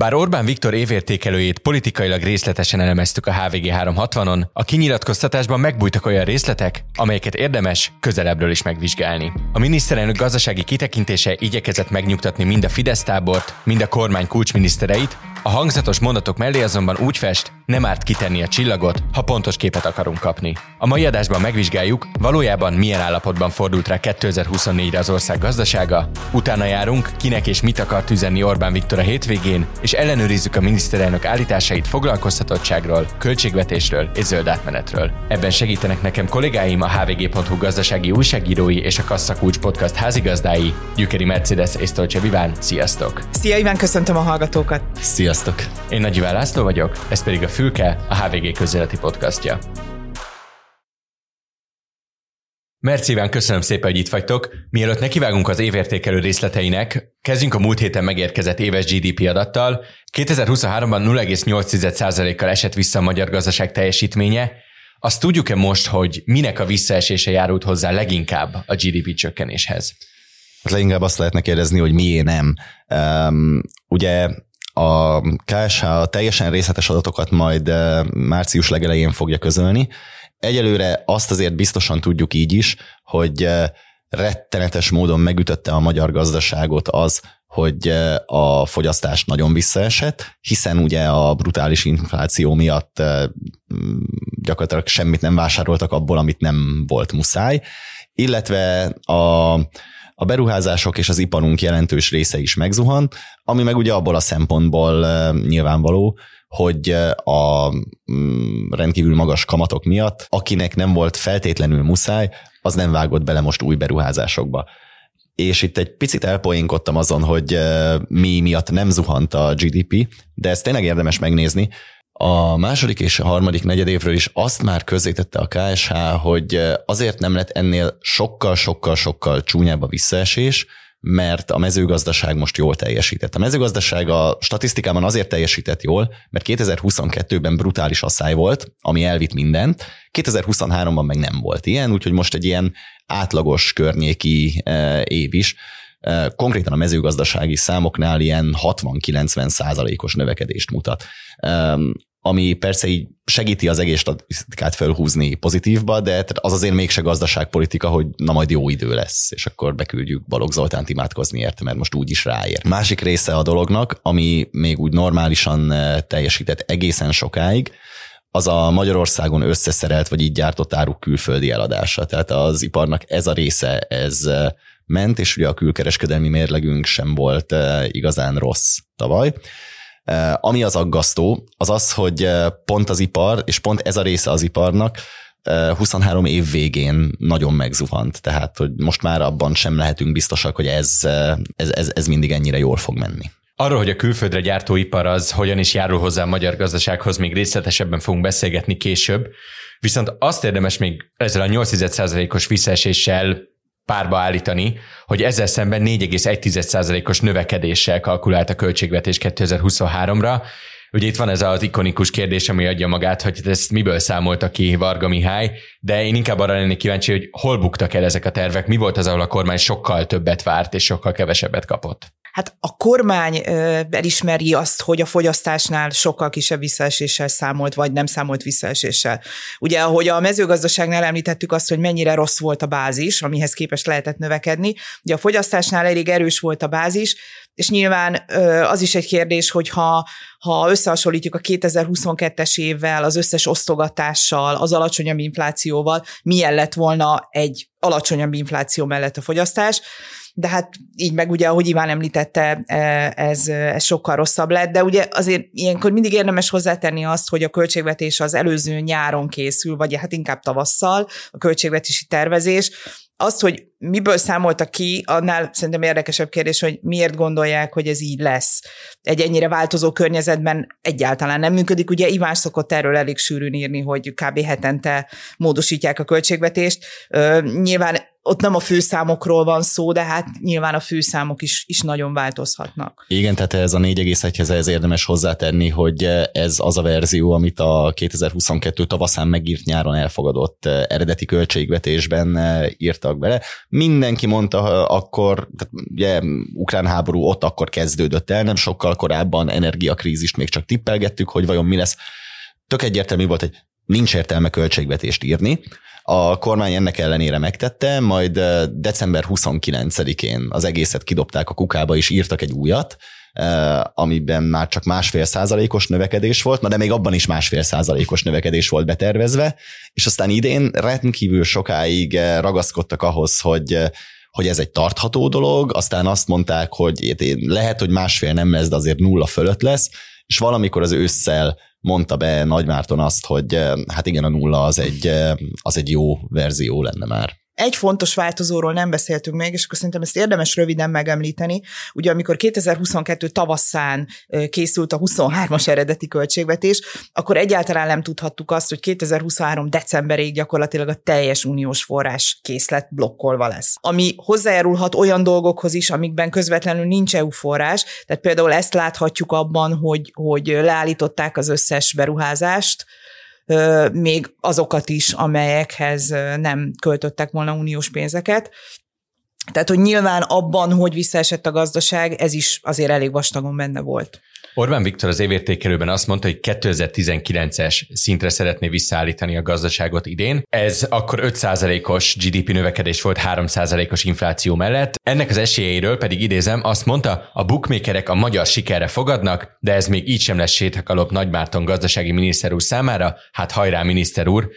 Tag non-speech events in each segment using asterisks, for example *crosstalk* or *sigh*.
Bár Orbán Viktor évértékelőjét politikailag részletesen elemeztük a HVG 360-on, a kinyilatkoztatásban megbújtak olyan részletek, amelyeket érdemes közelebbről is megvizsgálni. A miniszterelnök gazdasági kitekintése igyekezett megnyugtatni mind a Fidesz tábort, mind a kormány kulcsminisztereit, a hangzatos mondatok mellé azonban úgy fest, nem árt kitenni a csillagot, ha pontos képet akarunk kapni. A mai adásban megvizsgáljuk, valójában milyen állapotban fordult rá 2024-re az ország gazdasága, utána járunk, kinek és mit akart üzenni Orbán Viktor a hétvégén, és ellenőrizzük a miniszterelnök állításait foglalkoztatottságról, költségvetésről és zöld átmenetről. Ebben segítenek nekem kollégáim a hvg.hu gazdasági újságírói és a Kasszakulcs podcast házigazdái, Gyükeri Mercedes és Tolcse Viván. Sziasztok! Szia Iván, köszöntöm a hallgatókat! Sziasztok! Én Nagy Iván László vagyok, ez pedig a Fülke, a HVG közéleti podcastja. Merci Iván, köszönöm szépen, hogy itt vagytok. Mielőtt nekivágunk az évértékelő részleteinek, kezdjünk a múlt héten megérkezett éves GDP adattal. 2023-ban 0,8%-kal esett vissza a magyar gazdaság teljesítménye. Azt tudjuk-e most, hogy minek a visszaesése járult hozzá leginkább a GDP csökkenéshez? Hát leginkább azt lehetne kérdezni, hogy mié nem. Um, ugye a KSH a teljesen részletes adatokat majd március legelején fogja közölni. Egyelőre azt azért biztosan tudjuk így is, hogy rettenetes módon megütötte a magyar gazdaságot az, hogy a fogyasztás nagyon visszaesett, hiszen ugye a brutális infláció miatt gyakorlatilag semmit nem vásároltak abból, amit nem volt muszáj, illetve a a beruházások és az iparunk jelentős része is megzuhan, ami meg ugye abból a szempontból nyilvánvaló, hogy a mm, rendkívül magas kamatok miatt, akinek nem volt feltétlenül muszáj, az nem vágott bele most új beruházásokba. És itt egy picit elpoénkodtam azon, hogy mi miatt nem zuhant a GDP, de ezt tényleg érdemes megnézni, a második és a harmadik negyedévről is azt már közzétette a KSH, hogy azért nem lett ennél sokkal-sokkal-sokkal csúnyább a visszaesés, mert a mezőgazdaság most jól teljesített. A mezőgazdaság a statisztikában azért teljesített jól, mert 2022-ben brutális asszály volt, ami elvitt mindent, 2023-ban meg nem volt ilyen, úgyhogy most egy ilyen átlagos környéki év is. Konkrétan a mezőgazdasági számoknál ilyen 60-90 százalékos növekedést mutat ami persze így segíti az egész statisztikát felhúzni pozitívba, de az azért mégse gazdaságpolitika, hogy na majd jó idő lesz, és akkor beküldjük Balogh Zoltánt imádkozni érte, mert most úgy is ráér. Másik része a dolognak, ami még úgy normálisan eh, teljesített egészen sokáig, az a Magyarországon összeszerelt vagy így gyártott áruk külföldi eladása. Tehát az iparnak ez a része, ez eh, ment, és ugye a külkereskedelmi mérlegünk sem volt eh, igazán rossz tavaly. Ami az aggasztó, az az, hogy pont az ipar, és pont ez a része az iparnak 23 év végén nagyon megzuhant, tehát hogy most már abban sem lehetünk biztosak, hogy ez, ez, ez, ez mindig ennyire jól fog menni. Arról, hogy a külföldre gyártó ipar az hogyan is járul hozzá a magyar gazdasághoz, még részletesebben fogunk beszélgetni később. Viszont azt érdemes még ezzel a 8%-os visszaeséssel párba állítani, hogy ezzel szemben 4,1%-os növekedéssel kalkulált a költségvetés 2023-ra. Ugye itt van ez az ikonikus kérdés, ami adja magát, hogy ezt miből számolta ki Varga Mihály, de én inkább arra lennék kíváncsi, hogy hol buktak el ezek a tervek, mi volt az, ahol a kormány sokkal többet várt és sokkal kevesebbet kapott. Hát a kormány elismeri azt, hogy a fogyasztásnál sokkal kisebb visszaeséssel számolt, vagy nem számolt visszaeséssel. Ugye, ahogy a mezőgazdaságnál említettük azt, hogy mennyire rossz volt a bázis, amihez képest lehetett növekedni, ugye a fogyasztásnál elég erős volt a bázis, és nyilván az is egy kérdés, hogy ha, ha összehasonlítjuk a 2022-es évvel, az összes osztogatással, az alacsonyabb inflációval, milyen lett volna egy alacsonyabb infláció mellett a fogyasztás, de hát így meg ugye, ahogy Iván említette, e, ez, ez sokkal rosszabb lett, de ugye azért ilyenkor mindig érdemes hozzátenni azt, hogy a költségvetés az előző nyáron készül, vagy hát inkább tavasszal, a költségvetési tervezés, azt, hogy miből számoltak ki, annál szerintem érdekesebb kérdés, hogy miért gondolják, hogy ez így lesz. Egy ennyire változó környezetben egyáltalán nem működik. Ugye Iván szokott erről elég sűrűn írni, hogy kb. hetente módosítják a költségvetést. Nyilván ott nem a főszámokról van szó, de hát nyilván a főszámok is, is nagyon változhatnak. Igen, tehát ez a 4,1-hez ez érdemes hozzátenni, hogy ez az a verzió, amit a 2022 tavaszán megírt nyáron elfogadott eredeti költségvetésben írtak bele. mindenki mondta akkor, tehát ugye ukrán háború ott akkor kezdődött el, nem sokkal korábban energiakrízist még csak tippelgettük, hogy vajon mi lesz. Tök egyértelmű volt, hogy nincs értelme költségvetést írni. A kormány ennek ellenére megtette, majd december 29-én az egészet kidobták a kukába, és írtak egy újat, amiben már csak másfél százalékos növekedés volt, na de még abban is másfél százalékos növekedés volt betervezve, és aztán idén rendkívül sokáig ragaszkodtak ahhoz, hogy hogy ez egy tartható dolog, aztán azt mondták, hogy lehet, hogy másfél nem lesz, de azért nulla fölött lesz, és valamikor az ősszel mondta be Nagymárton azt, hogy hát igen, a nulla az egy, az egy jó verzió lenne már. Egy fontos változóról nem beszéltünk még, és akkor szerintem ezt érdemes röviden megemlíteni. Ugye amikor 2022 tavasszán készült a 23-as eredeti költségvetés, akkor egyáltalán nem tudhattuk azt, hogy 2023 decemberig gyakorlatilag a teljes uniós forrás készlet blokkolva lesz. Ami hozzájárulhat olyan dolgokhoz is, amikben közvetlenül nincs EU forrás, tehát például ezt láthatjuk abban, hogy, hogy leállították az összes beruházást, még azokat is, amelyekhez nem költöttek volna uniós pénzeket. Tehát, hogy nyilván abban, hogy visszaesett a gazdaság, ez is azért elég vastagon benne volt. Orbán Viktor az évértékelőben azt mondta, hogy 2019-es szintre szeretné visszaállítani a gazdaságot idén. Ez akkor 5%-os GDP növekedés volt 3%-os infláció mellett. Ennek az esélyeiről pedig idézem, azt mondta, a bookmakerek a magyar sikerre fogadnak, de ez még így sem lesz sétakalop Nagymárton gazdasági miniszter úr számára. Hát hajrá, miniszter úr!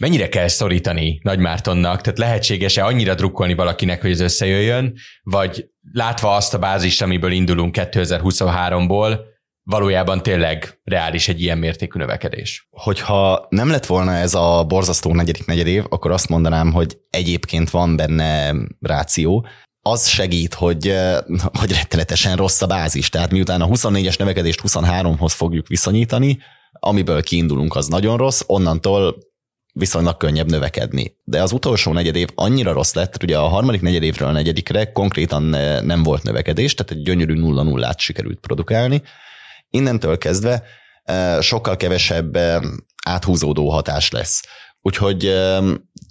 mennyire kell szorítani Nagymártonnak, tehát lehetséges-e annyira drukkolni valakinek, hogy ez összejöjjön, vagy látva azt a bázist, amiből indulunk 2023-ból, valójában tényleg reális egy ilyen mértékű növekedés. Hogyha nem lett volna ez a borzasztó negyedik negyedév, akkor azt mondanám, hogy egyébként van benne ráció, az segít, hogy, hogy rettenetesen rossz a bázis. Tehát miután a 24-es növekedést 23-hoz fogjuk viszonyítani, amiből kiindulunk, az nagyon rossz, onnantól viszonylag könnyebb növekedni. De az utolsó negyed év annyira rossz lett, ugye a harmadik negyedévről a negyedikre konkrétan nem volt növekedés, tehát egy gyönyörű nulla nullát sikerült produkálni, innentől kezdve sokkal kevesebb áthúzódó hatás lesz. Úgyhogy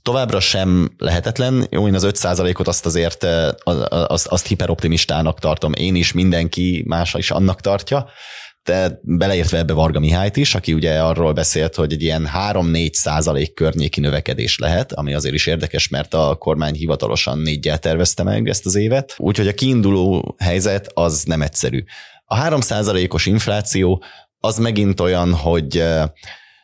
továbbra sem lehetetlen. Jó, én az 5%-ot azt azért azt, azt hiperoptimistának tartom. Én is, mindenki más is annak tartja. De beleértve ebbe Varga Mihályt is, aki ugye arról beszélt, hogy egy ilyen 3-4 százalék környéki növekedés lehet, ami azért is érdekes, mert a kormány hivatalosan négyel tervezte meg ezt az évet. Úgyhogy a kiinduló helyzet az nem egyszerű. A 3%-os infláció az megint olyan, hogy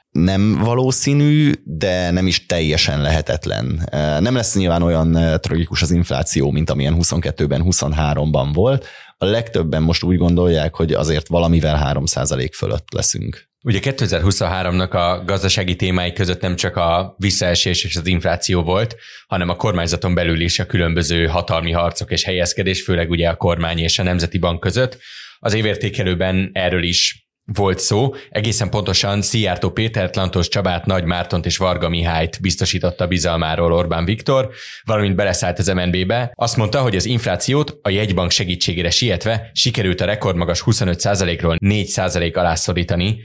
nem valószínű, de nem is teljesen lehetetlen. Nem lesz nyilván olyan tragikus az infláció, mint amilyen 22-ben, 23-ban volt. A legtöbben most úgy gondolják, hogy azért valamivel 3% fölött leszünk. Ugye 2023-nak a gazdasági témái között nem csak a visszaesés és az infláció volt, hanem a kormányzaton belül is a különböző hatalmi harcok és helyezkedés, főleg ugye a kormány és a Nemzeti Bank között. Az évértékelőben erről is volt szó. Egészen pontosan Szijjártó Pétert, Lantos Csabát, Nagy Mártont és Varga Mihályt biztosította bizalmáról Orbán Viktor, valamint beleszállt az MNB-be. Azt mondta, hogy az inflációt a jegybank segítségére sietve sikerült a rekordmagas 25%-ról 4% alá szorítani,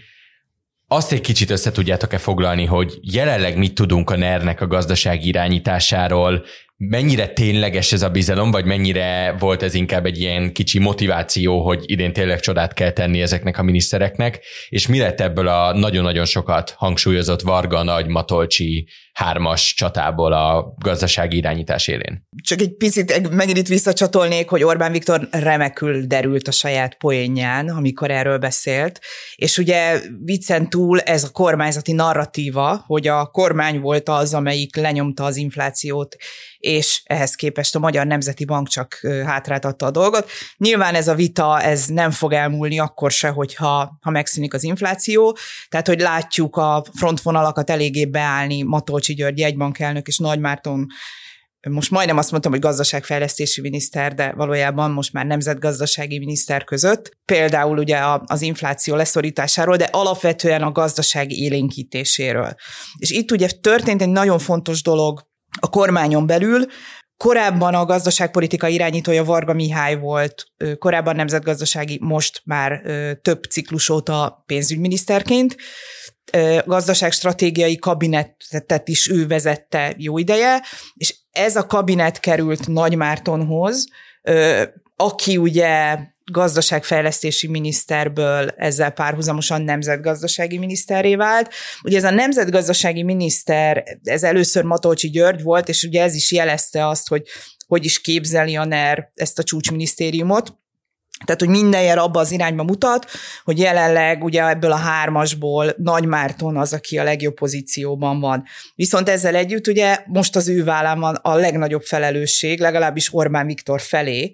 azt egy kicsit össze tudjátok-e foglalni, hogy jelenleg mit tudunk a NER-nek a gazdasági irányításáról, mennyire tényleges ez a bizalom, vagy mennyire volt ez inkább egy ilyen kicsi motiváció, hogy idén tényleg csodát kell tenni ezeknek a minisztereknek, és mi lett ebből a nagyon-nagyon sokat hangsúlyozott Varga Nagy Matolcsi hármas csatából a gazdasági irányítás élén? Csak egy picit megint itt visszacsatolnék, hogy Orbán Viktor remekül derült a saját poénján, amikor erről beszélt, és ugye viccen túl ez a kormányzati narratíva, hogy a kormány volt az, amelyik lenyomta az inflációt, és ehhez képest a Magyar Nemzeti Bank csak hátráltatta a dolgot. Nyilván ez a vita, ez nem fog elmúlni akkor se, hogyha ha megszűnik az infláció, tehát hogy látjuk a frontvonalakat eléggé beállni Matolcsi György jegybankelnök és Nagy Márton most majdnem azt mondtam, hogy gazdaságfejlesztési miniszter, de valójában most már nemzetgazdasági miniszter között. Például ugye az infláció leszorításáról, de alapvetően a gazdaság élénkítéséről. És itt ugye történt egy nagyon fontos dolog a kormányon belül. Korábban a gazdaságpolitika irányítója Varga Mihály volt, korábban nemzetgazdasági, most már több ciklus óta pénzügyminiszterként. Gazdaságstratégiai kabinettet is ő vezette jó ideje, és ez a kabinet került Nagymártonhoz, aki ugye gazdaságfejlesztési miniszterből ezzel párhuzamosan nemzetgazdasági miniszterré vált. Ugye ez a nemzetgazdasági miniszter, ez először Matolcsi György volt, és ugye ez is jelezte azt, hogy hogy is képzeli a NER ezt a csúcsminisztériumot. Tehát, hogy minden jel abba az irányba mutat, hogy jelenleg ugye ebből a hármasból Nagy Márton az, aki a legjobb pozícióban van. Viszont ezzel együtt ugye most az ő vállán van a legnagyobb felelősség, legalábbis Orbán Viktor felé,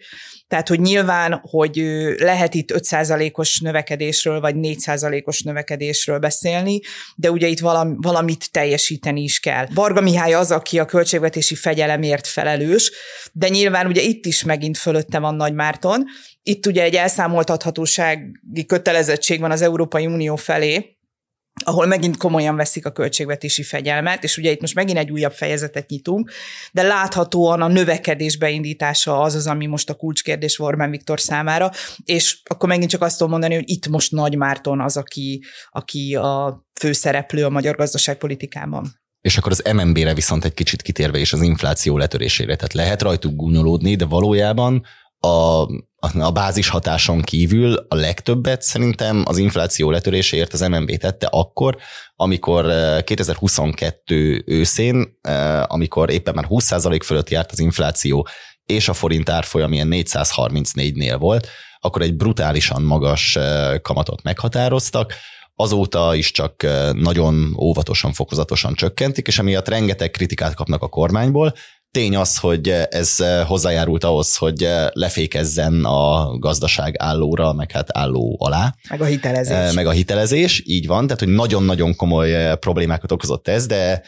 tehát, hogy nyilván, hogy lehet itt 5%-os növekedésről, vagy 4%-os növekedésről beszélni, de ugye itt valamit teljesíteni is kell. Varga Mihály az, aki a költségvetési fegyelemért felelős, de nyilván ugye itt is megint fölötte van Nagy Márton. Itt ugye egy elszámoltathatósági kötelezettség van az Európai Unió felé, ahol megint komolyan veszik a költségvetési fegyelmet, és ugye itt most megint egy újabb fejezetet nyitunk, de láthatóan a növekedés beindítása az az, ami most a kulcskérdés Orbán Viktor számára, és akkor megint csak azt tudom mondani, hogy itt most Nagy Márton az, aki, aki a főszereplő a magyar gazdaságpolitikában. És akkor az MNB-re viszont egy kicsit kitérve is az infláció letörésére. Tehát lehet rajtuk gúnyolódni, de valójában a, a bázis hatáson kívül a legtöbbet szerintem az infláció letöréséért az MNB tette akkor, amikor 2022 eh, őszén, eh, amikor éppen már 20% fölött járt az infláció, és a forint árfolyam ilyen 434-nél volt, akkor egy brutálisan magas eh, kamatot meghatároztak, azóta is csak nagyon óvatosan, fokozatosan csökkentik, és emiatt rengeteg kritikát kapnak a kormányból, tény az, hogy ez hozzájárult ahhoz, hogy lefékezzen a gazdaság állóra, meg hát álló alá. Meg a hitelezés. Meg a hitelezés, így van, tehát hogy nagyon-nagyon komoly problémákat okozott ez, de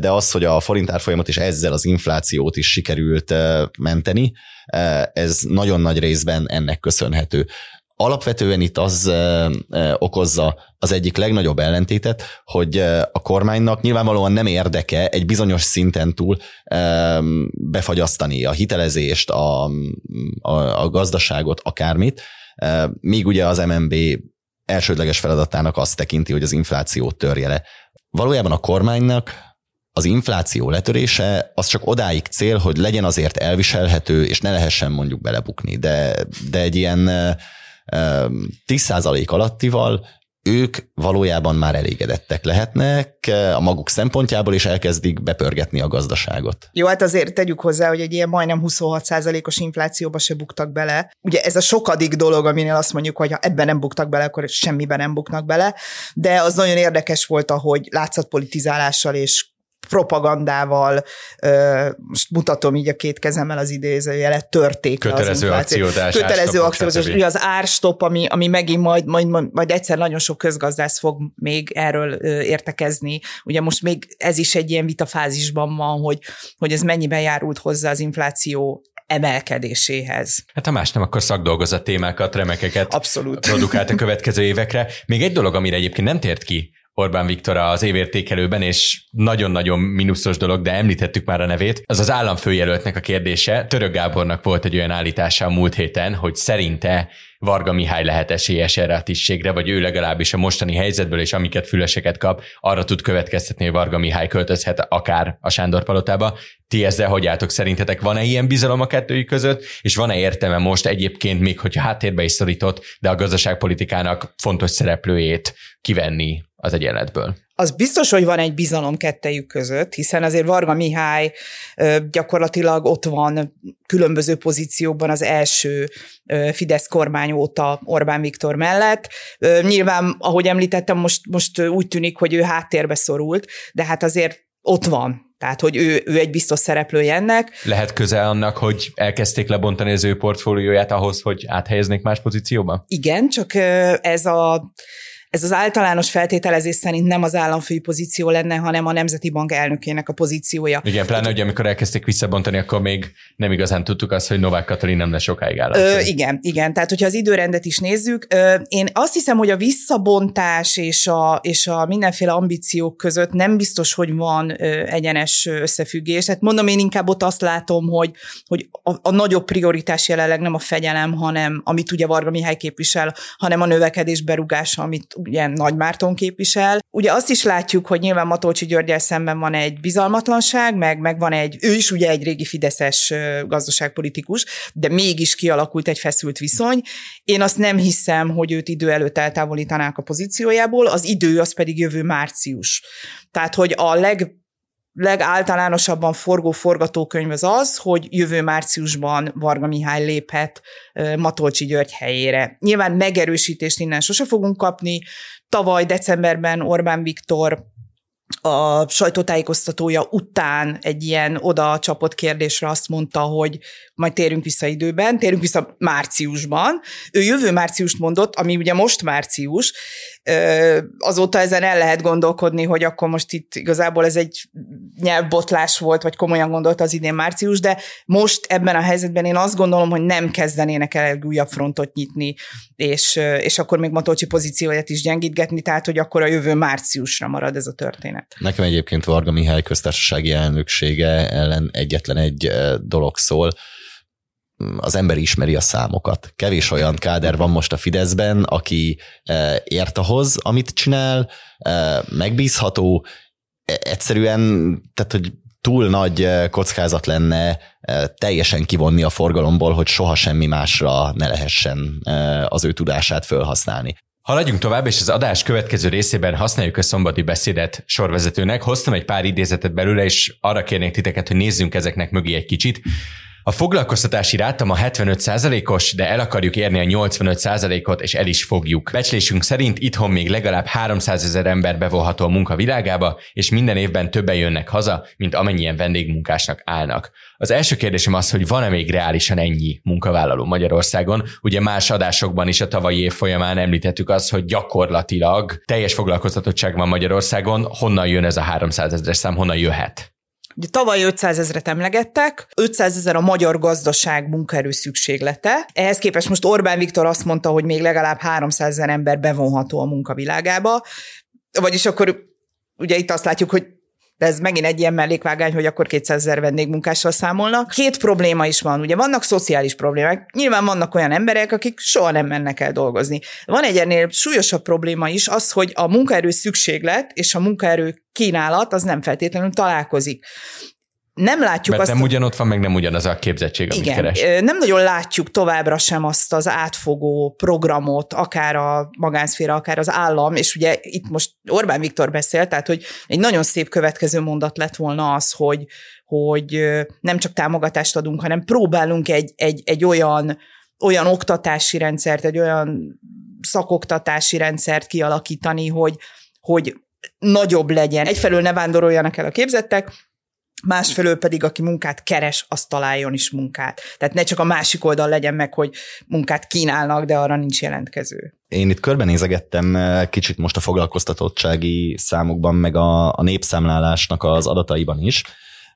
de az, hogy a forint árfolyamat is ezzel az inflációt is sikerült menteni, ez nagyon nagy részben ennek köszönhető alapvetően itt az okozza az egyik legnagyobb ellentétet, hogy a kormánynak nyilvánvalóan nem érdeke egy bizonyos szinten túl befagyasztani a hitelezést, a, a, a gazdaságot, akármit, míg ugye az MNB elsődleges feladatának azt tekinti, hogy az inflációt törje le. Valójában a kormánynak az infláció letörése az csak odáig cél, hogy legyen azért elviselhető, és ne lehessen mondjuk belebukni, de, de egy ilyen 10% alattival ők valójában már elégedettek lehetnek a maguk szempontjából, és elkezdik bepörgetni a gazdaságot. Jó, hát azért tegyük hozzá, hogy egy ilyen majdnem 26%-os inflációba se buktak bele. Ugye ez a sokadik dolog, aminél azt mondjuk, hogy ha ebben nem buktak bele, akkor semmiben nem buknak bele, de az nagyon érdekes volt, ahogy látszatpolitizálással és propagandával, most mutatom így a két kezemmel az idézőjelet, törték Kötelező akciódás. Kötelező akciódás. Ugye az árstop, ami, ami megint majd, majd, majd egyszer nagyon sok közgazdász fog még erről értekezni. Ugye most még ez is egy ilyen vitafázisban van, hogy, hogy ez mennyiben járult hozzá az infláció emelkedéséhez. Hát ha más nem, akkor szakdolgozat témákat, remekeket Abszolút. produkált a következő évekre. Még egy dolog, amire egyébként nem tért ki Orbán Viktor az évértékelőben, és nagyon-nagyon mínuszos dolog, de említettük már a nevét. Az az államfőjelöltnek a kérdése. Török Gábornak volt egy olyan állítása a múlt héten, hogy szerinte Varga Mihály lehet esélyes erre a tisztségre, vagy ő legalábbis a mostani helyzetből és amiket füleseket kap, arra tud következtetni, hogy Varga Mihály költözhet akár a Sándor palotába. Ti ezzel hogy álltok? Szerintetek van-e ilyen bizalom a kettőjük között, és van-e értelme most egyébként még, hogyha háttérbe is szorított, de a gazdaságpolitikának fontos szereplőjét kivenni az egyenletből? az biztos, hogy van egy bizalom kettejük között, hiszen azért Varga Mihály gyakorlatilag ott van különböző pozíciókban az első Fidesz kormány óta Orbán Viktor mellett. Nyilván, ahogy említettem, most, most úgy tűnik, hogy ő háttérbe szorult, de hát azért ott van, tehát, hogy ő, ő egy biztos szereplője ennek. Lehet közel annak, hogy elkezdték lebontani az ő portfólióját ahhoz, hogy áthelyeznék más pozícióba? Igen, csak ez a ez az általános feltételezés szerint nem az államfői pozíció lenne, hanem a Nemzeti Bank elnökének a pozíciója. Igen, pláne, hogy amikor elkezdték visszabontani, akkor még nem igazán tudtuk azt, hogy Novák Katalin nem lesz sokáig államfő. Ö, igen, igen. Tehát, hogyha az időrendet is nézzük, ö, én azt hiszem, hogy a visszabontás és a, és a mindenféle ambíciók között nem biztos, hogy van ö, egyenes összefüggés. Tehát mondom, én inkább ott azt látom, hogy, hogy a, a nagyobb prioritás jelenleg nem a fegyelem, hanem amit ugye Varga Mihály képvisel, hanem a növekedés berugása, amit ilyen Nagy Márton képvisel. Ugye azt is látjuk, hogy nyilván Matolcsi Györgyel szemben van egy bizalmatlanság, meg, meg van egy, ő is ugye egy régi fideszes gazdaságpolitikus, de mégis kialakult egy feszült viszony. Én azt nem hiszem, hogy őt idő előtt eltávolítanák a pozíciójából, az idő az pedig jövő március. Tehát, hogy a leg legáltalánosabban forgó forgatókönyv az az, hogy jövő márciusban Varga Mihály léphet Matolcsi György helyére. Nyilván megerősítést innen sose fogunk kapni. Tavaly decemberben Orbán Viktor a sajtótájékoztatója után egy ilyen oda csapott kérdésre azt mondta, hogy majd térünk vissza időben, térünk vissza márciusban. Ő jövő márciust mondott, ami ugye most március, azóta ezen el lehet gondolkodni, hogy akkor most itt igazából ez egy nyelvbotlás volt, vagy komolyan gondolta az idén március, de most ebben a helyzetben én azt gondolom, hogy nem kezdenének el egy újabb frontot nyitni, és, és akkor még Matolcsi pozícióját is gyengítgetni, tehát hogy akkor a jövő márciusra marad ez a történet. Nekem egyébként Varga Mihály köztársasági elnöksége ellen egyetlen egy dolog szól, az ember ismeri a számokat. Kevés olyan káder van most a Fideszben, aki e, ért ahhoz, amit csinál, e, megbízható, e, egyszerűen, tehát hogy túl nagy kockázat lenne teljesen kivonni a forgalomból, hogy soha semmi másra ne lehessen az ő tudását felhasználni. Haladjunk tovább, és az adás következő részében használjuk a szombati beszédet sorvezetőnek. Hoztam egy pár idézetet belőle, és arra kérnék titeket, hogy nézzünk ezeknek mögé egy kicsit. A foglalkoztatási ráta ma 75%-os, de el akarjuk érni a 85%-ot, és el is fogjuk. Becslésünk szerint itthon még legalább 300 ezer ember bevonható a munka világába, és minden évben többen jönnek haza, mint amennyien vendégmunkásnak állnak. Az első kérdésem az, hogy van-e még reálisan ennyi munkavállaló Magyarországon? Ugye más adásokban is a tavalyi év folyamán említettük azt, hogy gyakorlatilag teljes foglalkoztatottság van Magyarországon. Honnan jön ez a 300 ezeres szám, honnan jöhet? Ugye tavaly 500 ezeret emlegettek, 500 ezer a magyar gazdaság munkaerő szükséglete. Ehhez képest most Orbán Viktor azt mondta, hogy még legalább 300 ezer ember bevonható a munkavilágába. Vagyis akkor ugye itt azt látjuk, hogy de ez megint egy ilyen mellékvágány, hogy akkor 200 ezer vendégmunkással számolnak. Két probléma is van, ugye vannak szociális problémák, nyilván vannak olyan emberek, akik soha nem mennek el dolgozni. Van egy ennél súlyosabb probléma is az, hogy a munkaerő szükséglet és a munkaerő kínálat az nem feltétlenül találkozik nem látjuk Mert azt... nem ugyanott van, meg nem ugyanaz a képzettség, amit igen, keres. Nem nagyon látjuk továbbra sem azt az átfogó programot, akár a magánszféra, akár az állam, és ugye itt most Orbán Viktor beszélt, tehát hogy egy nagyon szép következő mondat lett volna az, hogy, hogy nem csak támogatást adunk, hanem próbálunk egy, egy, egy olyan, olyan oktatási rendszert, egy olyan szakoktatási rendszert kialakítani, hogy, hogy nagyobb legyen. Egyfelől ne vándoroljanak el a képzettek, másfelől pedig, aki munkát keres, az találjon is munkát. Tehát ne csak a másik oldal legyen meg, hogy munkát kínálnak, de arra nincs jelentkező. Én itt körbenézegettem eh, kicsit most a foglalkoztatottsági számokban, meg a, a népszámlálásnak az adataiban is.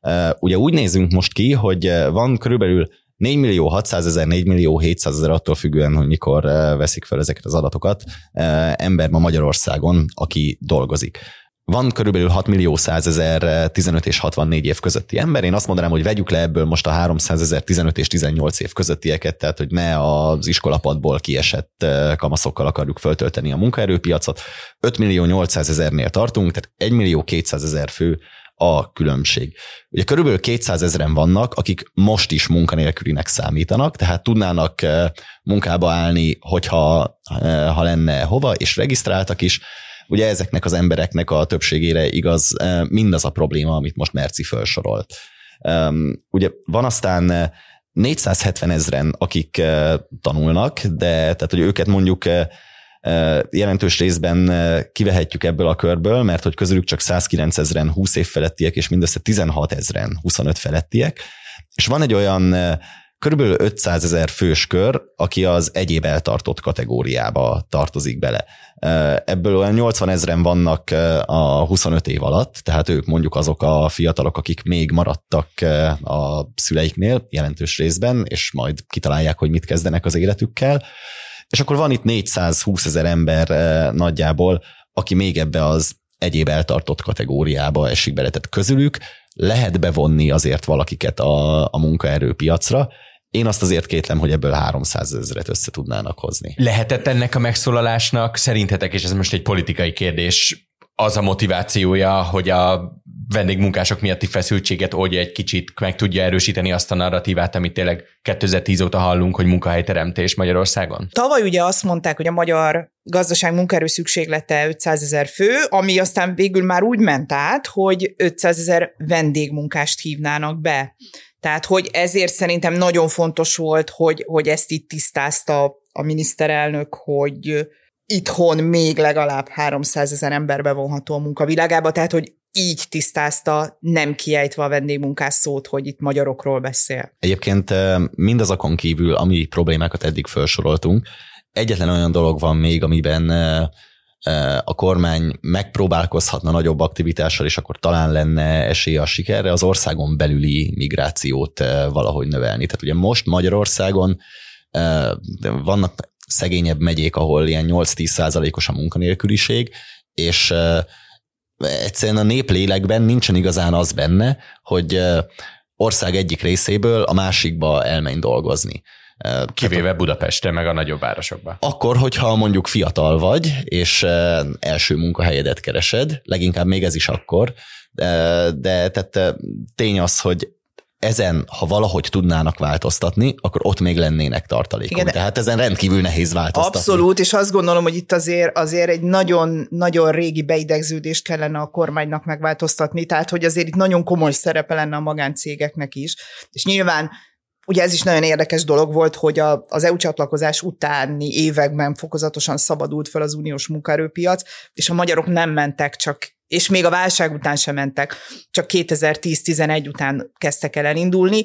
Eh, ugye úgy nézünk most ki, hogy eh, van körülbelül 4 millió 600 ezer, 4 millió 700 ezer attól függően, hogy mikor veszik fel ezeket az adatokat, ember ma Magyarországon, aki dolgozik van körülbelül 6 millió 100 ezer 15 és 64 év közötti ember. Én azt mondanám, hogy vegyük le ebből most a 300 ezer 15 és 18 év közöttieket, tehát hogy ne az iskolapadból kiesett eh, kamaszokkal akarjuk föltölteni a munkaerőpiacot. 5 millió 800 ezernél tartunk, tehát 1 millió 200 ezer fő a különbség. Ugye körülbelül 200 ezeren vannak, akik most is munkanélkülinek számítanak, tehát tudnának eh, munkába állni, hogyha eh, ha lenne hova, és regisztráltak is, Ugye ezeknek az embereknek a többségére igaz mindaz a probléma, amit most Merci felsorolt. Ugye van aztán 470 ezren, akik tanulnak, de tehát, hogy őket mondjuk jelentős részben kivehetjük ebből a körből, mert hogy közülük csak 109 ezeren 20 év felettiek, és mindössze 16 ezeren 25 felettiek. És van egy olyan körülbelül 500 ezer fős kör, aki az egyéb eltartott kategóriába tartozik bele. Ebből olyan 80 ezeren vannak a 25 év alatt, tehát ők mondjuk azok a fiatalok, akik még maradtak a szüleiknél jelentős részben, és majd kitalálják, hogy mit kezdenek az életükkel. És akkor van itt 420 ezer ember nagyjából, aki még ebbe az egyéb eltartott kategóriába esik bele. Tehát közülük lehet bevonni azért valakiket a, a munkaerőpiacra, Én azt azért kétlem, hogy ebből 300 ezeret össze tudnának hozni. Lehetett ennek a megszólalásnak szerintetek, és ez most egy politikai kérdés, az a motivációja, hogy a vendégmunkások miatti feszültséget oldja egy kicsit, meg tudja erősíteni azt a narratívát, amit tényleg 2010 óta hallunk, hogy munkahelyteremtés Magyarországon? Tavaly ugye azt mondták, hogy a magyar gazdaság munkaerő szükséglete 500 ezer fő, ami aztán végül már úgy ment át, hogy 500 ezer vendégmunkást hívnának be. Tehát, hogy ezért szerintem nagyon fontos volt, hogy, hogy ezt itt tisztázta a miniszterelnök, hogy itthon még legalább 300 ezer ember bevonható a munkavilágába, tehát hogy így tisztázta, nem kiejtve a vendégmunkás szót, hogy itt magyarokról beszél. Egyébként mindazokon kívül, ami problémákat eddig felsoroltunk, egyetlen olyan dolog van még, amiben a kormány megpróbálkozhatna nagyobb aktivitással, és akkor talán lenne esélye a sikerre, az országon belüli migrációt valahogy növelni. Tehát ugye most Magyarországon vannak szegényebb megyék, ahol ilyen 8-10 százalékos a munkanélküliség, és egyszerűen a néplélekben nincsen igazán az benne, hogy ország egyik részéből a másikba elmenj dolgozni. Kivéve Budapestre, meg a nagyobb városokba. Akkor, hogyha mondjuk fiatal vagy, és első munkahelyedet keresed, leginkább még ez is akkor, de, de tehát tény az, hogy ezen, ha valahogy tudnának változtatni, akkor ott még lennének tartalékok. Igen, Tehát ezen rendkívül nehéz változtatni. Abszolút, és azt gondolom, hogy itt azért, azért egy nagyon, nagyon régi beidegződést kellene a kormánynak megváltoztatni, tehát hogy azért itt nagyon komoly szerepe lenne a magáncégeknek is. És nyilván Ugye ez is nagyon érdekes dolog volt, hogy a, az EU csatlakozás utáni években fokozatosan szabadult fel az uniós munkaerőpiac, és a magyarok nem mentek csak és még a válság után sem mentek, csak 2010-11 után kezdtek el elindulni,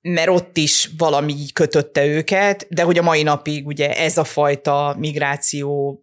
mert ott is valami kötötte őket, de hogy a mai napig ugye ez a fajta migráció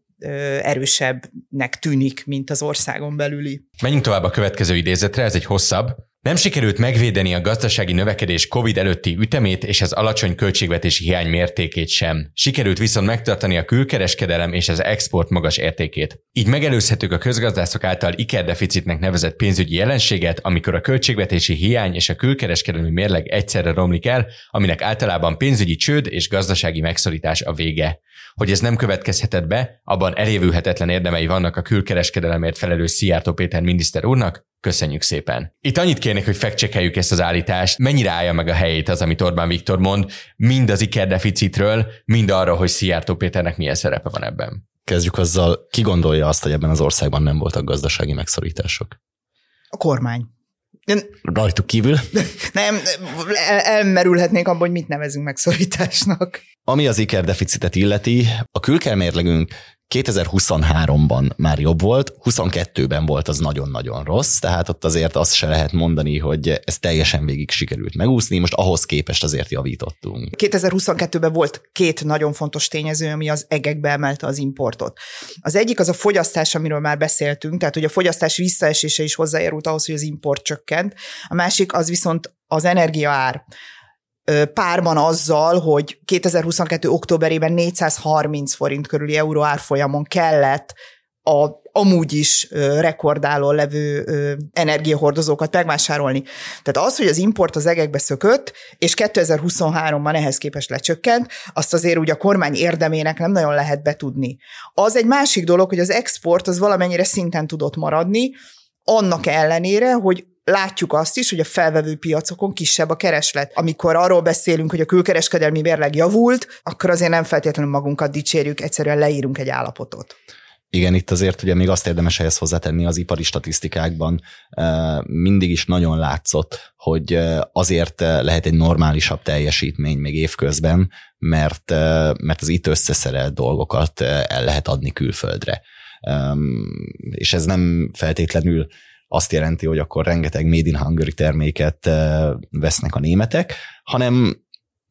erősebbnek tűnik, mint az országon belüli. Menjünk tovább a következő idézetre, ez egy hosszabb. Nem sikerült megvédeni a gazdasági növekedés COVID előtti ütemét és az alacsony költségvetési hiány mértékét sem. Sikerült viszont megtartani a külkereskedelem és az export magas értékét. Így megelőzhetők a közgazdászok által ikerdeficitnek nevezett pénzügyi jelenséget, amikor a költségvetési hiány és a külkereskedelmi mérleg egyszerre romlik el, aminek általában pénzügyi csőd és gazdasági megszorítás a vége. Hogy ez nem következhetett be, abban elévülhetetlen érdemei vannak a külkereskedelemért felelős Szijjártó Péter miniszter úrnak, Köszönjük szépen. Itt annyit kérnék, hogy fekcsekeljük ezt az állítást, mennyire állja meg a helyét az, amit Orbán Viktor mond, mind az ikerdeficitről, mind arra, hogy Szijjártó Péternek milyen szerepe van ebben. Kezdjük azzal, ki gondolja azt, hogy ebben az országban nem voltak gazdasági megszorítások? A kormány. Rajtuk kívül? *laughs* Nem, el, elmerülhetnénk abban, hogy mit nevezünk megszorításnak. Ami az ikerdeficitet illeti, a külkelmérlegünk 2023-ban már jobb volt, 22-ben volt az nagyon-nagyon rossz, tehát ott azért azt se lehet mondani, hogy ez teljesen végig sikerült megúszni, most ahhoz képest azért javítottunk. 2022-ben volt két nagyon fontos tényező, ami az egekbe emelte az importot. Az egyik az a fogyasztás, amiről már beszéltünk, tehát hogy a fogyasztás visszaesése is hozzájárult ahhoz, hogy az import csökkent. A másik az viszont az energiaár párban azzal, hogy 2022. októberében 430 forint körüli euró árfolyamon kellett a amúgy is rekordáló levő energiahordozókat megvásárolni. Tehát az, hogy az import az egekbe szökött, és 2023-ban ehhez képest lecsökkent, azt azért úgy a kormány érdemének nem nagyon lehet betudni. Az egy másik dolog, hogy az export az valamennyire szinten tudott maradni, annak ellenére, hogy látjuk azt is, hogy a felvevő piacokon kisebb a kereslet. Amikor arról beszélünk, hogy a külkereskedelmi mérleg javult, akkor azért nem feltétlenül magunkat dicsérjük, egyszerűen leírunk egy állapotot. Igen, itt azért ugye még azt érdemes ehhez hozzátenni az ipari statisztikákban. Mindig is nagyon látszott, hogy azért lehet egy normálisabb teljesítmény még évközben, mert, mert az itt összeszerelt dolgokat el lehet adni külföldre. És ez nem feltétlenül azt jelenti, hogy akkor rengeteg Made in Hungary terméket vesznek a németek, hanem,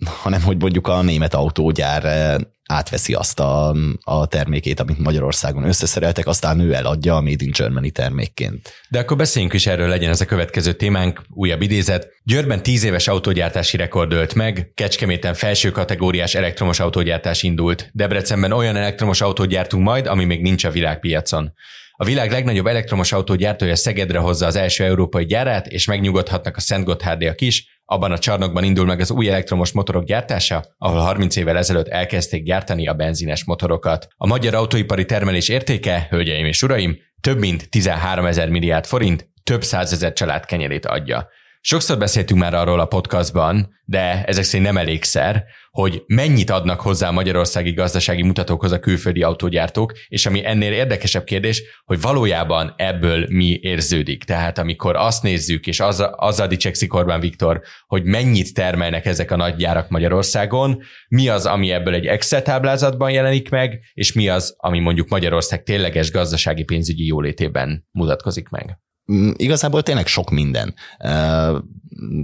hanem hogy mondjuk a német autógyár átveszi azt a, a termékét, amit Magyarországon összeszereltek, aztán ő eladja a Made in Germany termékként. De akkor beszéljünk is erről, legyen ez a következő témánk, újabb idézet. Győrben tíz éves autógyártási rekord ölt meg, Kecskeméten felső kategóriás elektromos autógyártás indult. Debrecenben olyan elektromos autót gyártunk majd, ami még nincs a világpiacon. A világ legnagyobb elektromos autógyártója Szegedre hozza az első európai gyárát, és megnyugodhatnak a Szent Gotthárdiak is, Abban a csarnokban indul meg az új elektromos motorok gyártása, ahol 30 évvel ezelőtt elkezdték gyártani a benzines motorokat. A magyar autóipari termelés értéke, hölgyeim és uraim, több mint 13 ezer milliárd forint, több százezer család kenyerét adja. Sokszor beszéltünk már arról a podcastban, de ezek szerint nem elégszer, hogy mennyit adnak hozzá a magyarországi gazdasági mutatókhoz a külföldi autógyártók, és ami ennél érdekesebb kérdés, hogy valójában ebből mi érződik. Tehát amikor azt nézzük, és az, azzal dicsekszik Orbán Viktor, hogy mennyit termelnek ezek a nagy gyárak Magyarországon, mi az, ami ebből egy Excel táblázatban jelenik meg, és mi az, ami mondjuk Magyarország tényleges gazdasági pénzügyi jólétében mutatkozik meg. Mm, igazából tényleg sok minden.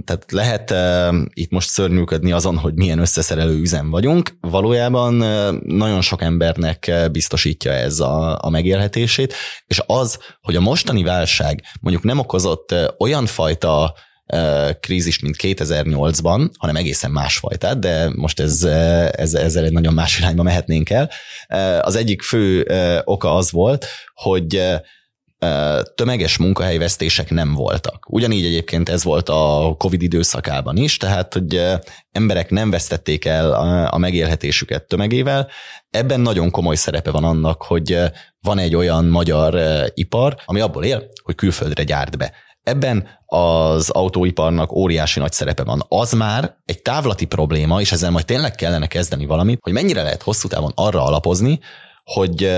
Tehát lehet itt most szörnyűködni azon, hogy milyen összeszerelő üzem vagyunk. Valójában nagyon sok embernek biztosítja ez a, a megélhetését, és az, hogy a mostani válság mondjuk nem okozott olyan fajta krízis, mint 2008-ban, hanem egészen másfajtát, de most ez, ez, ezzel egy nagyon más irányba mehetnénk el. Az egyik fő oka az volt, hogy tömeges munkahelyvesztések nem voltak. Ugyanígy egyébként ez volt a COVID időszakában is, tehát hogy emberek nem vesztették el a megélhetésüket tömegével. Ebben nagyon komoly szerepe van annak, hogy van egy olyan magyar ipar, ami abból él, hogy külföldre gyárt be. Ebben az autóiparnak óriási nagy szerepe van. Az már egy távlati probléma, és ezzel majd tényleg kellene kezdeni valamit, hogy mennyire lehet hosszú távon arra alapozni, hogy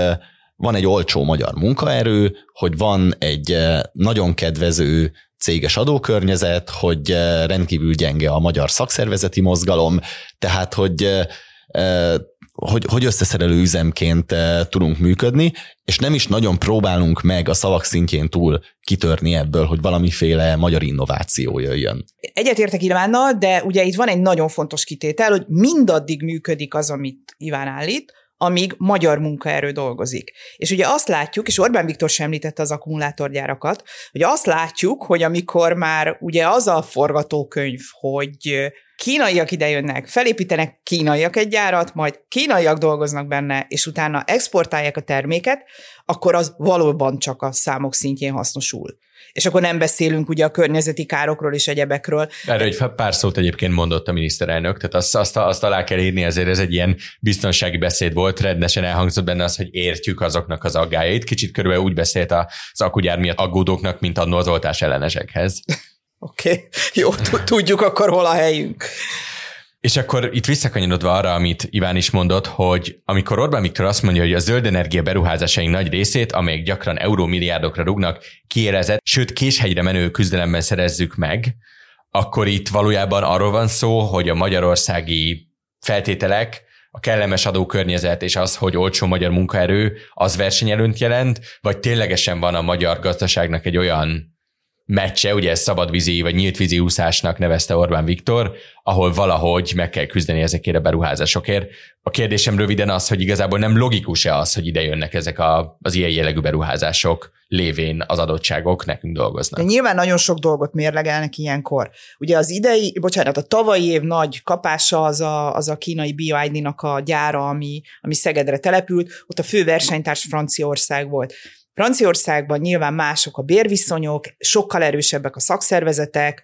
van egy olcsó magyar munkaerő, hogy van egy eh, nagyon kedvező céges adókörnyezet, hogy eh, rendkívül gyenge a magyar szakszervezeti mozgalom, tehát hogy eh, hogy, hogy összeszerelő üzemként tudunk működni, és nem is nagyon próbálunk meg a szavak szintjén túl kitörni ebből, hogy valamiféle magyar innováció jöjjön. Egyetértek Ivánnal, de ugye itt van egy nagyon fontos kitétel, hogy mindaddig működik az, amit Iván állít, amíg magyar munkaerő dolgozik. És ugye azt látjuk, és Orbán Viktor sem említette az akkumulátorgyárakat, hogy azt látjuk, hogy amikor már ugye az a forgatókönyv, hogy kínaiak idejönnek, felépítenek kínaiak egy gyárat, majd kínaiak dolgoznak benne, és utána exportálják a terméket, akkor az valóban csak a számok szintjén hasznosul. És akkor nem beszélünk ugye a környezeti károkról és egyebekről. Erről egy pár szót egyébként mondott a miniszterelnök, tehát azt, azt, azt alá kell írni, ezért ez egy ilyen biztonsági beszéd volt, rendesen elhangzott benne az, hogy értjük azoknak az aggájait. Kicsit körülbelül úgy beszélt az akugyár miatt aggódóknak, mint annó az oltás ellenesekhez. *laughs* Oké, okay. jó, tudjuk akkor hol a helyünk. És akkor itt visszakanyarodva arra, amit Iván is mondott, hogy amikor Orbán Viktor azt mondja, hogy a zöld energia beruházásaink nagy részét, amelyek gyakran eurómilliárdokra rugnak, kiélezett, sőt késhegyre menő küzdelemben szerezzük meg, akkor itt valójában arról van szó, hogy a magyarországi feltételek, a kellemes adókörnyezet és az, hogy olcsó magyar munkaerő, az versenyelőnt jelent, vagy ténylegesen van a magyar gazdaságnak egy olyan meccse, ugye ez szabadvízi vagy nyílt vízi úszásnak nevezte Orbán Viktor, ahol valahogy meg kell küzdeni ezekért a beruházásokért. A kérdésem röviden az, hogy igazából nem logikus-e az, hogy ide jönnek ezek a, az ilyen jellegű beruházások lévén az adottságok nekünk dolgoznak. De nyilván nagyon sok dolgot mérlegelnek ilyenkor. Ugye az idei, bocsánat, a tavalyi év nagy kapása az a, az a kínai BioID-nak a gyára, ami, ami Szegedre települt, ott a fő versenytárs Franciaország volt. Franciaországban nyilván mások a bérviszonyok, sokkal erősebbek a szakszervezetek,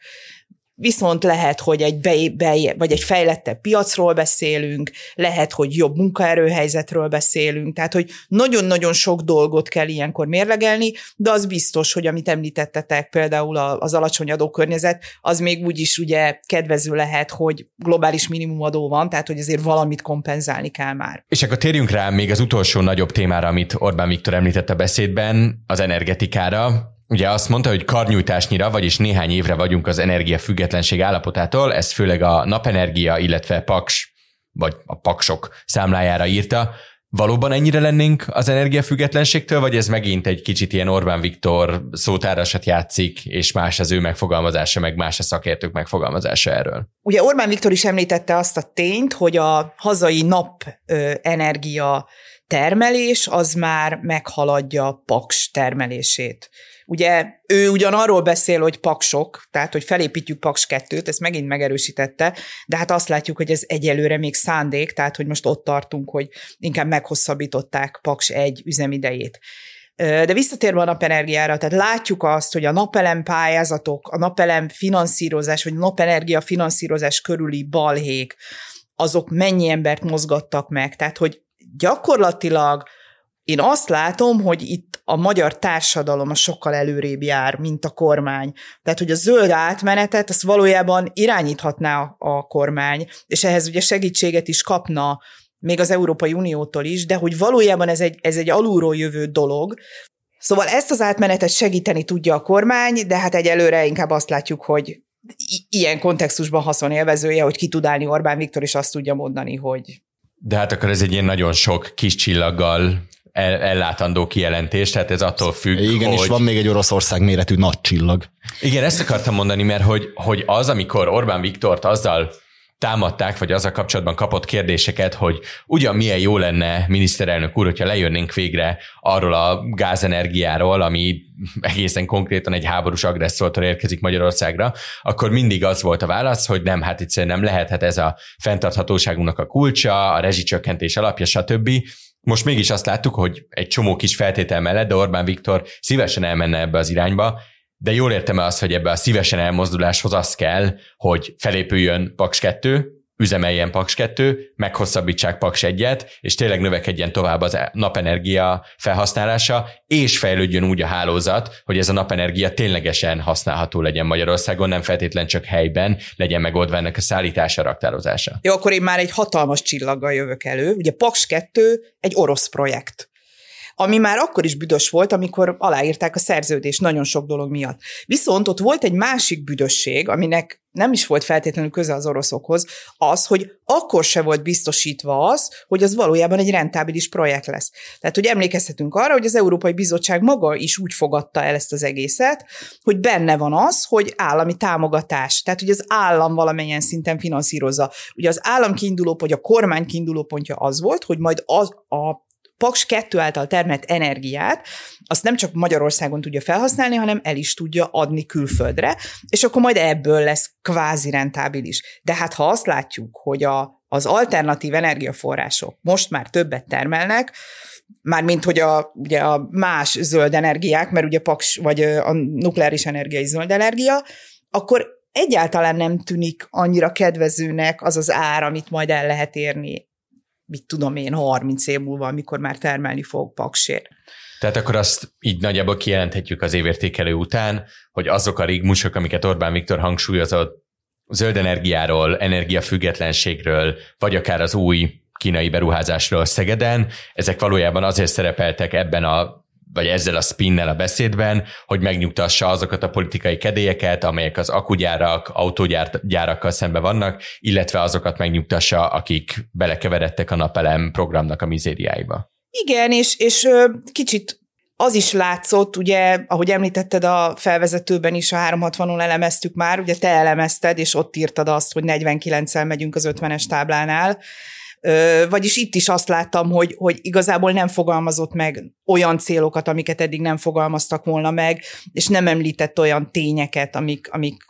Viszont lehet, hogy egy be, be, vagy egy fejlettebb piacról beszélünk, lehet, hogy jobb munkaerőhelyzetről beszélünk, tehát, hogy nagyon-nagyon sok dolgot kell ilyenkor mérlegelni, de az biztos, hogy amit említettetek, például az alacsony adókörnyezet, az még úgy is ugye kedvező lehet, hogy globális minimumadó van, tehát, hogy azért valamit kompenzálni kell már. És akkor térjünk rá még az utolsó nagyobb témára, amit Orbán Viktor említett a beszédben, az energetikára. Ugye azt mondta, hogy karnyújtásnyira, vagyis néhány évre vagyunk az energiafüggetlenség állapotától, ezt főleg a napenergia, illetve paks, vagy a paksok számlájára írta. Valóban ennyire lennénk az energiafüggetlenségtől, vagy ez megint egy kicsit ilyen Orbán Viktor szótárasat játszik, és más az ő megfogalmazása, meg más a szakértők megfogalmazása erről? Ugye Orbán Viktor is említette azt a tényt, hogy a hazai napenergia termelés az már meghaladja paks termelését. Ugye ő ugyan arról beszél, hogy paksok, tehát hogy felépítjük paks kettőt, ezt megint megerősítette, de hát azt látjuk, hogy ez egyelőre még szándék, tehát hogy most ott tartunk, hogy inkább meghosszabbították paks egy üzemidejét. De visszatérve a napenergiára, tehát látjuk azt, hogy a napelem pályázatok, a napelem finanszírozás, vagy a napenergia finanszírozás körüli balhék, azok mennyi embert mozgattak meg. Tehát, hogy gyakorlatilag én azt látom, hogy itt a magyar társadalom a sokkal előrébb jár, mint a kormány. Tehát, hogy a zöld átmenetet, azt valójában irányíthatná a kormány, és ehhez ugye segítséget is kapna még az Európai Uniótól is, de hogy valójában ez egy, ez egy alulról jövő dolog, Szóval ezt az átmenetet segíteni tudja a kormány, de hát egyelőre inkább azt látjuk, hogy ilyen kontextusban haszonélvezője, hogy ki tud állni Orbán Viktor, és azt tudja mondani, hogy... De hát akkor ez egy ilyen nagyon sok kis csillaggal ellátandó kijelentés, tehát ez attól függ, Igen, hogy... és van még egy Oroszország méretű nagy csillag. Igen, ezt akartam mondani, mert hogy, hogy az, amikor Orbán Viktort azzal támadták, vagy azzal kapcsolatban kapott kérdéseket, hogy ugyan milyen jó lenne, miniszterelnök úr, hogyha lejönnénk végre arról a gázenergiáról, ami egészen konkrétan egy háborús agresszortól érkezik Magyarországra, akkor mindig az volt a válasz, hogy nem, hát itt nem lehet, hát ez a fenntarthatóságunknak a kulcsa, a rezsicsökkentés alapja, stb. Most mégis azt láttuk, hogy egy csomó kis feltétel mellett, de Orbán Viktor szívesen elmenne ebbe az irányba, de jól értem azt, hogy ebbe a szívesen elmozduláshoz az kell, hogy felépüljön Paks 2, üzemeljen Paks 2, meghosszabbítsák Paks 1-et, és tényleg növekedjen tovább az napenergia felhasználása, és fejlődjön úgy a hálózat, hogy ez a napenergia ténylegesen használható legyen Magyarországon, nem feltétlen csak helyben legyen megoldva ennek a szállítása, raktározása. Jó, akkor én már egy hatalmas csillaggal jövök elő. Ugye Paks 2 egy orosz projekt ami már akkor is büdös volt, amikor aláírták a szerződést nagyon sok dolog miatt. Viszont ott volt egy másik büdösség, aminek nem is volt feltétlenül köze az oroszokhoz, az, hogy akkor se volt biztosítva az, hogy az valójában egy rentábilis projekt lesz. Tehát, hogy emlékezhetünk arra, hogy az Európai Bizottság maga is úgy fogadta el ezt az egészet, hogy benne van az, hogy állami támogatás, tehát, hogy az állam valamennyien szinten finanszírozza. Ugye az állam kiinduló, vagy a kormány kiinduló pontja az volt, hogy majd az a Paks 2 által termelt energiát, azt nem csak Magyarországon tudja felhasználni, hanem el is tudja adni külföldre, és akkor majd ebből lesz kvázi rentábilis. De hát ha azt látjuk, hogy a, az alternatív energiaforrások most már többet termelnek, mármint hogy a, ugye a más zöld energiák, mert ugye Paks, vagy a nukleáris energia is zöld energia, akkor egyáltalán nem tűnik annyira kedvezőnek az az ár, amit majd el lehet érni mit tudom én, 30 év múlva, amikor már termelni fog paksér. Tehát akkor azt így nagyjából kijelenthetjük az évértékelő után, hogy azok a rigmusok, amiket Orbán Viktor hangsúlyozott, zöld energiáról, energiafüggetlenségről, vagy akár az új kínai beruházásról Szegeden, ezek valójában azért szerepeltek ebben a vagy ezzel a spinnel a beszédben, hogy megnyugtassa azokat a politikai kedélyeket, amelyek az akugyárak, autógyárakkal szembe vannak, illetve azokat megnyugtassa, akik belekeveredtek a napelem programnak a mizériáiba. Igen, és, és kicsit az is látszott, ugye, ahogy említetted a felvezetőben is, a 360-on elemeztük már, ugye te elemezted, és ott írtad azt, hogy 49-el megyünk az 50-es táblánál, vagyis itt is azt láttam, hogy, hogy igazából nem fogalmazott meg olyan célokat, amiket eddig nem fogalmaztak volna meg, és nem említett olyan tényeket, amik, amik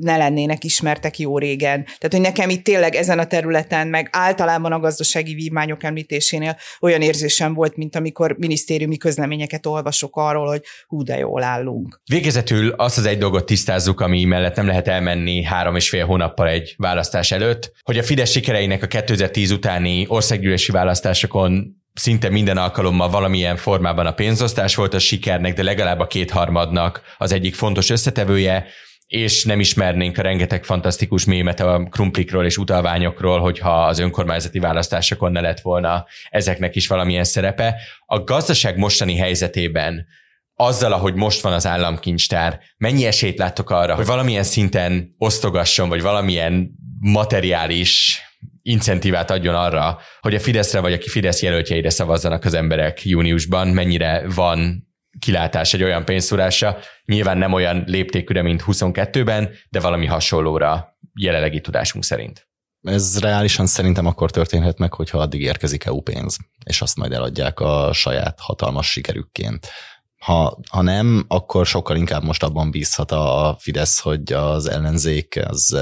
ne lennének ismertek jó régen. Tehát, hogy nekem itt tényleg ezen a területen, meg általában a gazdasági vívmányok említésénél olyan érzésem volt, mint amikor minisztériumi közleményeket olvasok arról, hogy hú, de jól állunk. Végezetül azt az egy dolgot tisztázzuk, ami mellett nem lehet elmenni három és fél hónappal egy választás előtt, hogy a Fidesz sikereinek a 2010 utáni országgyűlési választásokon szinte minden alkalommal valamilyen formában a pénzosztás volt a sikernek, de legalább a kétharmadnak az egyik fontos összetevője és nem ismernénk a rengeteg fantasztikus mémet a krumplikról és utalványokról, hogyha az önkormányzati választásokon ne lett volna ezeknek is valamilyen szerepe. A gazdaság mostani helyzetében azzal, ahogy most van az államkincstár, mennyi esélyt láttok arra, hogy valamilyen szinten osztogasson, vagy valamilyen materiális incentívát adjon arra, hogy a Fideszre vagy a Fidesz jelöltjeire szavazzanak az emberek júniusban, mennyire van kilátás egy olyan pénzszúrásra, nyilván nem olyan léptékűre, mint 22-ben, de valami hasonlóra jelenlegi tudásunk szerint. Ez reálisan szerintem akkor történhet meg, hogyha addig érkezik EU pénz, és azt majd eladják a saját hatalmas sikerükként. Ha, ha nem, akkor sokkal inkább most abban bízhat a Fidesz, hogy az ellenzék az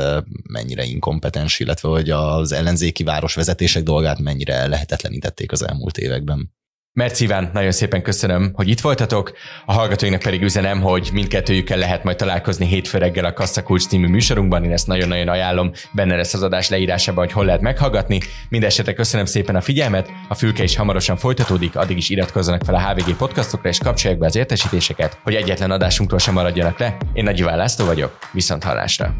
mennyire inkompetens, illetve hogy az ellenzéki városvezetések dolgát mennyire lehetetlenítették az elmúlt években. Merci Iván, nagyon szépen köszönöm, hogy itt voltatok. A hallgatóinknak pedig üzenem, hogy mindkettőjükkel lehet majd találkozni hétfő reggel a Kasszakulcs című műsorunkban. Én ezt nagyon-nagyon ajánlom, benne lesz az adás leírásában, hogy hol lehet meghallgatni. Mindenesetre köszönöm szépen a figyelmet, a fülke is hamarosan folytatódik, addig is iratkozzanak fel a HVG podcastokra és kapcsolják be az értesítéseket, hogy egyetlen adásunktól sem maradjanak le. Én Nagy Iván László vagyok, viszont hallásra.